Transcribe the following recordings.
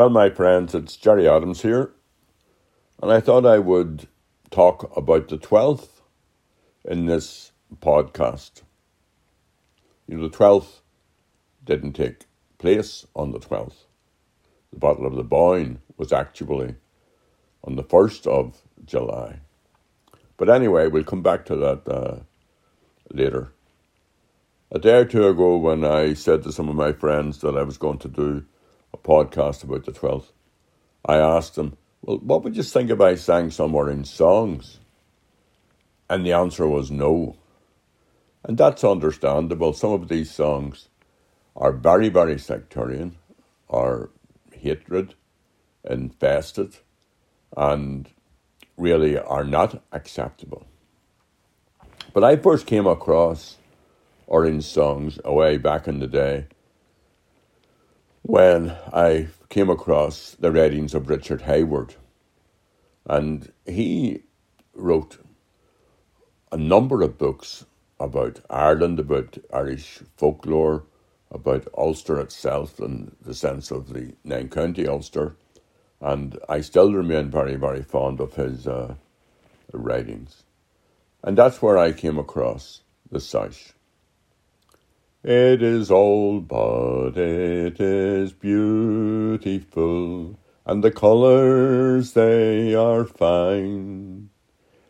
Well, my friends, it's Gerry Adams here, and I thought I would talk about the 12th in this podcast. You know, the 12th didn't take place on the 12th. The Battle of the Boyne was actually on the 1st of July. But anyway, we'll come back to that uh, later. A day or two ago, when I said to some of my friends that I was going to do a podcast about the 12th, I asked them, Well, what would you think if I sang some Orange songs? And the answer was no. And that's understandable. Some of these songs are very, very sectarian, are hatred infested, and really are not acceptable. But I first came across Orange songs away back in the day when I came across the writings of Richard Hayward. And he wrote a number of books about Ireland, about Irish folklore, about Ulster itself and the sense of the nine county Ulster. And I still remain very, very fond of his uh, writings. And that's where I came across the Sash. It is old, but it is beautiful, and the colours they are fine.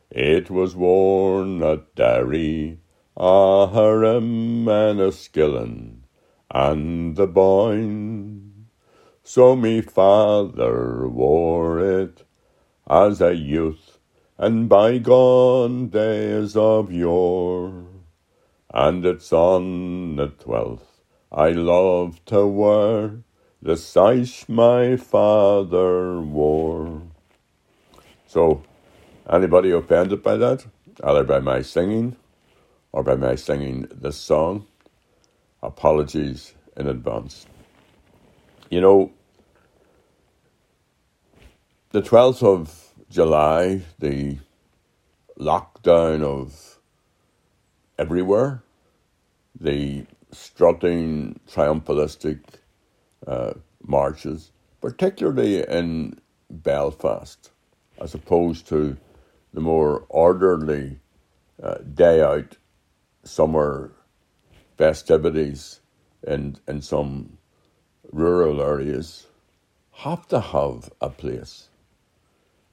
It was worn at Derry, Aughrim, and Enniskillen, and the Boyne. So me father wore it as a youth, and bygone days of yore and it's on the twelfth. I love to wear the sash my father wore. So, anybody offended by that, either by my singing or by my singing this song, apologies in advance. You know, the 12th of July, the lockdown of everywhere. The strutting, triumphalistic uh, marches, particularly in Belfast, as opposed to the more orderly uh, day out summer festivities in, in some rural areas, have to have a place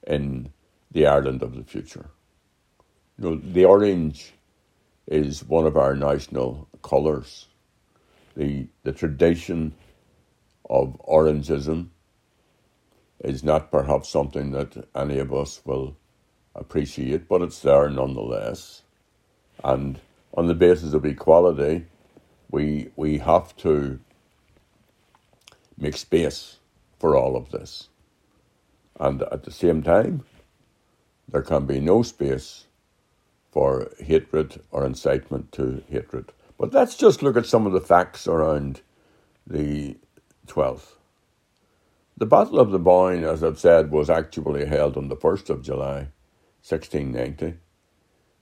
in the Ireland of the future. You know, the orange is one of our national colours. The, the tradition of Orangism is not perhaps something that any of us will appreciate, but it's there nonetheless. And on the basis of equality, we, we have to make space for all of this. And at the same time, there can be no space for hatred or incitement to hatred. But let's just look at some of the facts around the 12th. The Battle of the Boyne, as I've said, was actually held on the 1st of July, 1690.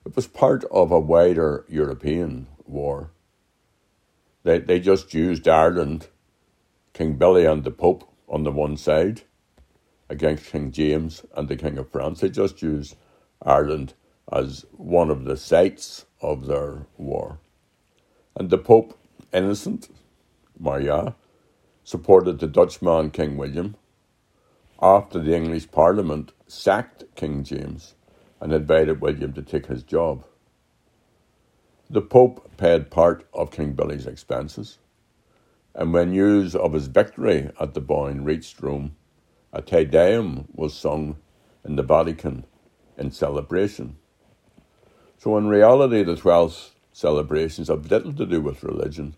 It was part of a wider European war. They, they just used Ireland, King Billy and the Pope on the one side, against King James and the King of France. They just used Ireland as one of the sites of their war. And the Pope, Innocent Maria, supported the Dutchman King William after the English Parliament sacked King James and invited William to take his job. The Pope paid part of King Billy's expenses, and when news of his victory at the Boyne reached Rome, a Te Deum was sung in the Vatican in celebration. So, in reality, the 12th celebrations have little to do with religion,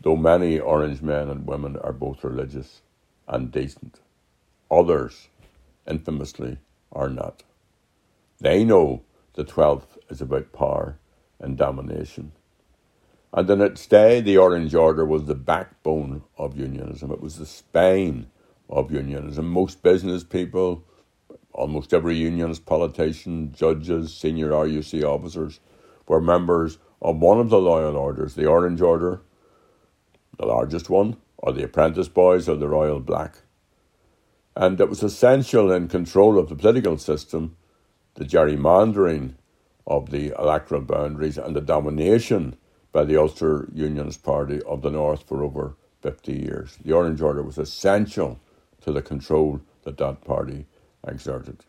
though many orange men and women are both religious and decent. Others, infamously, are not. They know the 12th is about power and domination. And in its day, the Orange Order was the backbone of unionism. It was the spine of unionism. Most business people, Almost every unionist politician, judges, senior RUC officers were members of one of the loyal orders, the Orange Order, the largest one, or the Apprentice Boys or the Royal Black. And it was essential in control of the political system, the gerrymandering of the electoral boundaries, and the domination by the Ulster Unionist Party of the North for over 50 years. The Orange Order was essential to the control that that party exerted.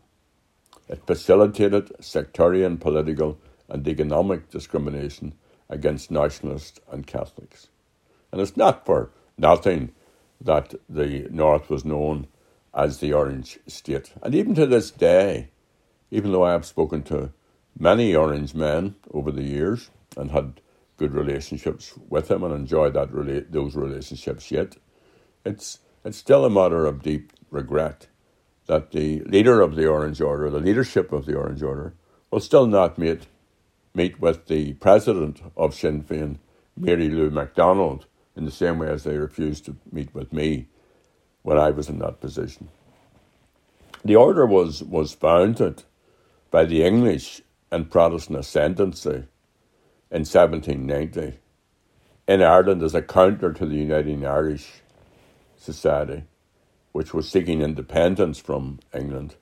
It facilitated sectarian political and economic discrimination against nationalists and Catholics. And it's not for nothing that the North was known as the Orange State. And even to this day, even though I have spoken to many Orange men over the years and had good relationships with them and enjoyed that those relationships yet, it's, it's still a matter of deep regret that the leader of the Orange Order, the leadership of the Orange Order, will still not meet, meet with the president of Sinn Féin, Mary Lou McDonald, in the same way as they refused to meet with me when I was in that position. The order was, was founded by the English and Protestant ascendancy in 1790 in Ireland as a counter to the Uniting Irish Society, which was seeking independence from England.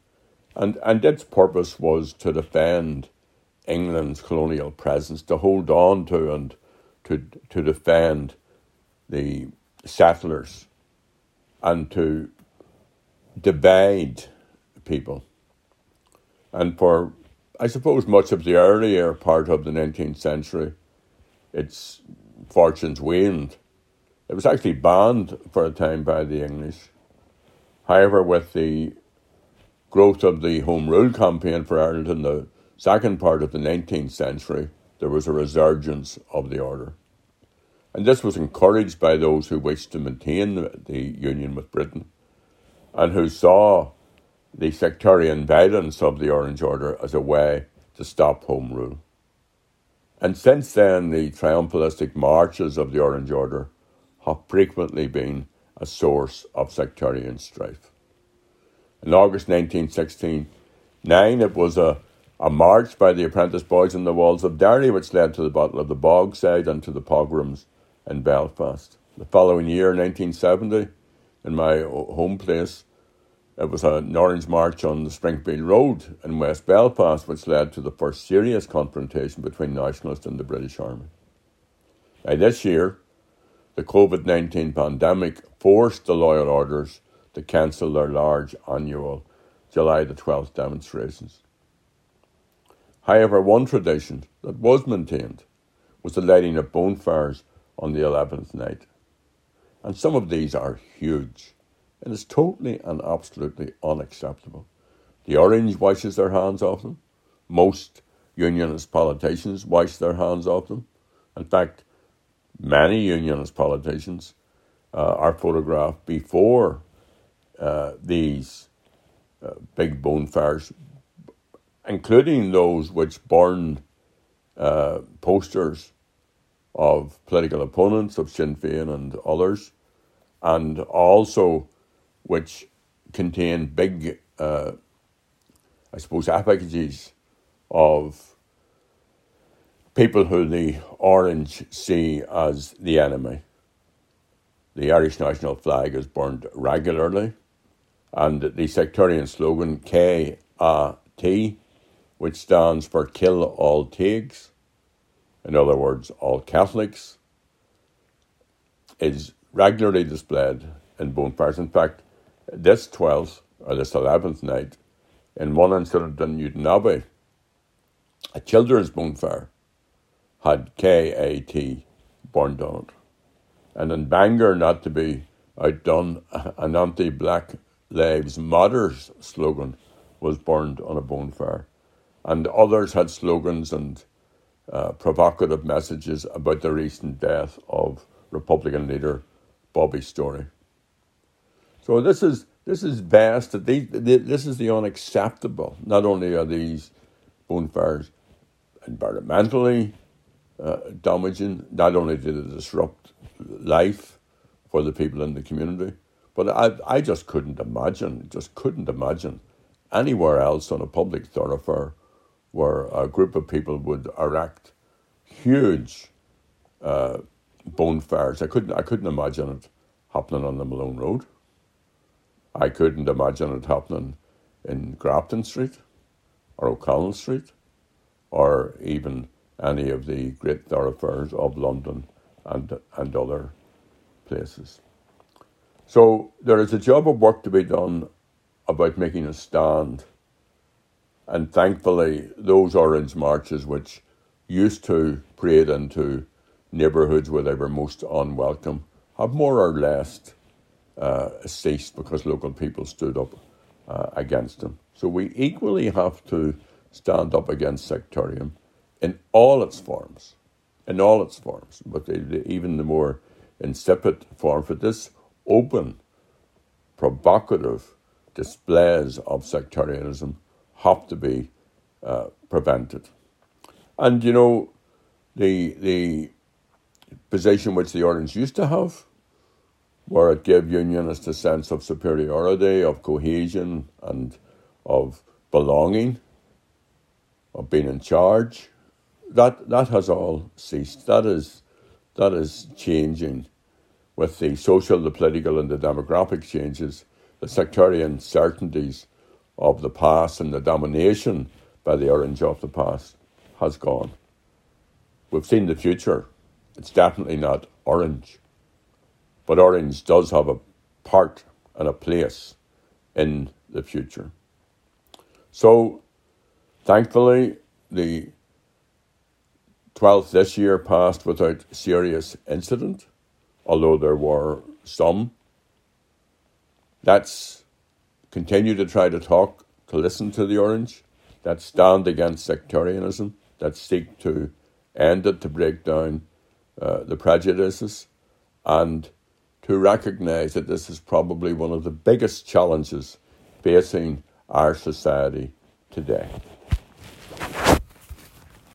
And, and its purpose was to defend England's colonial presence, to hold on to and to, to defend the settlers and to divide people. And for, I suppose, much of the earlier part of the 19th century, its fortunes waned. It was actually banned for a time by the English. However, with the growth of the Home Rule campaign for Ireland in the second part of the 19th century, there was a resurgence of the order. And this was encouraged by those who wished to maintain the union with Britain and who saw the sectarian violence of the Orange Order as a way to stop Home Rule. And since then, the triumphalistic marches of the Orange Order have frequently been a source of sectarian strife. In August 1969, it was a, a march by the apprentice boys in the walls of Derry which led to the Battle of the Bogside and to the pogroms in Belfast. The following year, 1970, in my home place, it was an orange march on the Springfield Road in West Belfast, which led to the first serious confrontation between nationalists and the British Army. Now, this year, the COVID 19 pandemic forced the loyal orders to cancel their large annual July the 12th demonstrations. However, one tradition that was maintained was the lighting of bonfires on the 11th night. And some of these are huge. It is totally and absolutely unacceptable. The Orange washes their hands off them. Most unionist politicians wash their hands off them. In fact, many unionist politicians uh, are photographed before uh, these uh, big bonfires, including those which burn uh, posters of political opponents of Sinn Féin and others, and also which contain big, uh, I suppose, effigies of people who the Orange see as the enemy. The Irish national flag is burned regularly, and the sectarian slogan K-A-T, which stands for Kill All Taigs, in other words, all Catholics, is regularly displayed in bonfires. In fact, this 12th or this 11th night, in one incident in Newtownabbey, a children's bonfire had KAT burned on it. And in Bangor, not to be outdone, an anti Black Lives Matters slogan was burned on a bonfire. And others had slogans and uh, provocative messages about the recent death of Republican leader Bobby Storey. So this is this is vast. These, this is the unacceptable. Not only are these bonfires environmentally uh, damaging, not only did it disrupt life for the people in the community, but I, I just couldn't imagine, just couldn't imagine anywhere else on a public thoroughfare where a group of people would erect huge uh, bonfires. I couldn't, I couldn't imagine it happening on the Malone Road. I couldn't imagine it happening in Grafton Street or O'Connell Street or even any of the great thoroughfares of London and, and other places. So there is a job of work to be done about making a stand. And thankfully, those orange marches, which used to parade into neighbourhoods where they were most unwelcome, have more or less uh, ceased because local people stood up uh, against them. So we equally have to stand up against sectarianism in all its forms, in all its forms, but even the more insipid form for this open, provocative displays of sectarianism have to be uh, prevented. And you know, the the position which the Orange used to have, where it gave unionists a sense of superiority, of cohesion, and of belonging, of being in charge, that that has all ceased. That is that is changing with the social, the political, and the demographic changes, the sectarian certainties of the past and the domination by the orange of the past has gone. We've seen the future. It's definitely not orange. But orange does have a part and a place in the future. So, thankfully, the 12th this year passed without serious incident, although there were some. Let's continue to try to talk, to listen to the orange, that stand against sectarianism, that seek to end it, to break down uh, the prejudices, and to recognize that this is probably one of the biggest challenges facing our society today.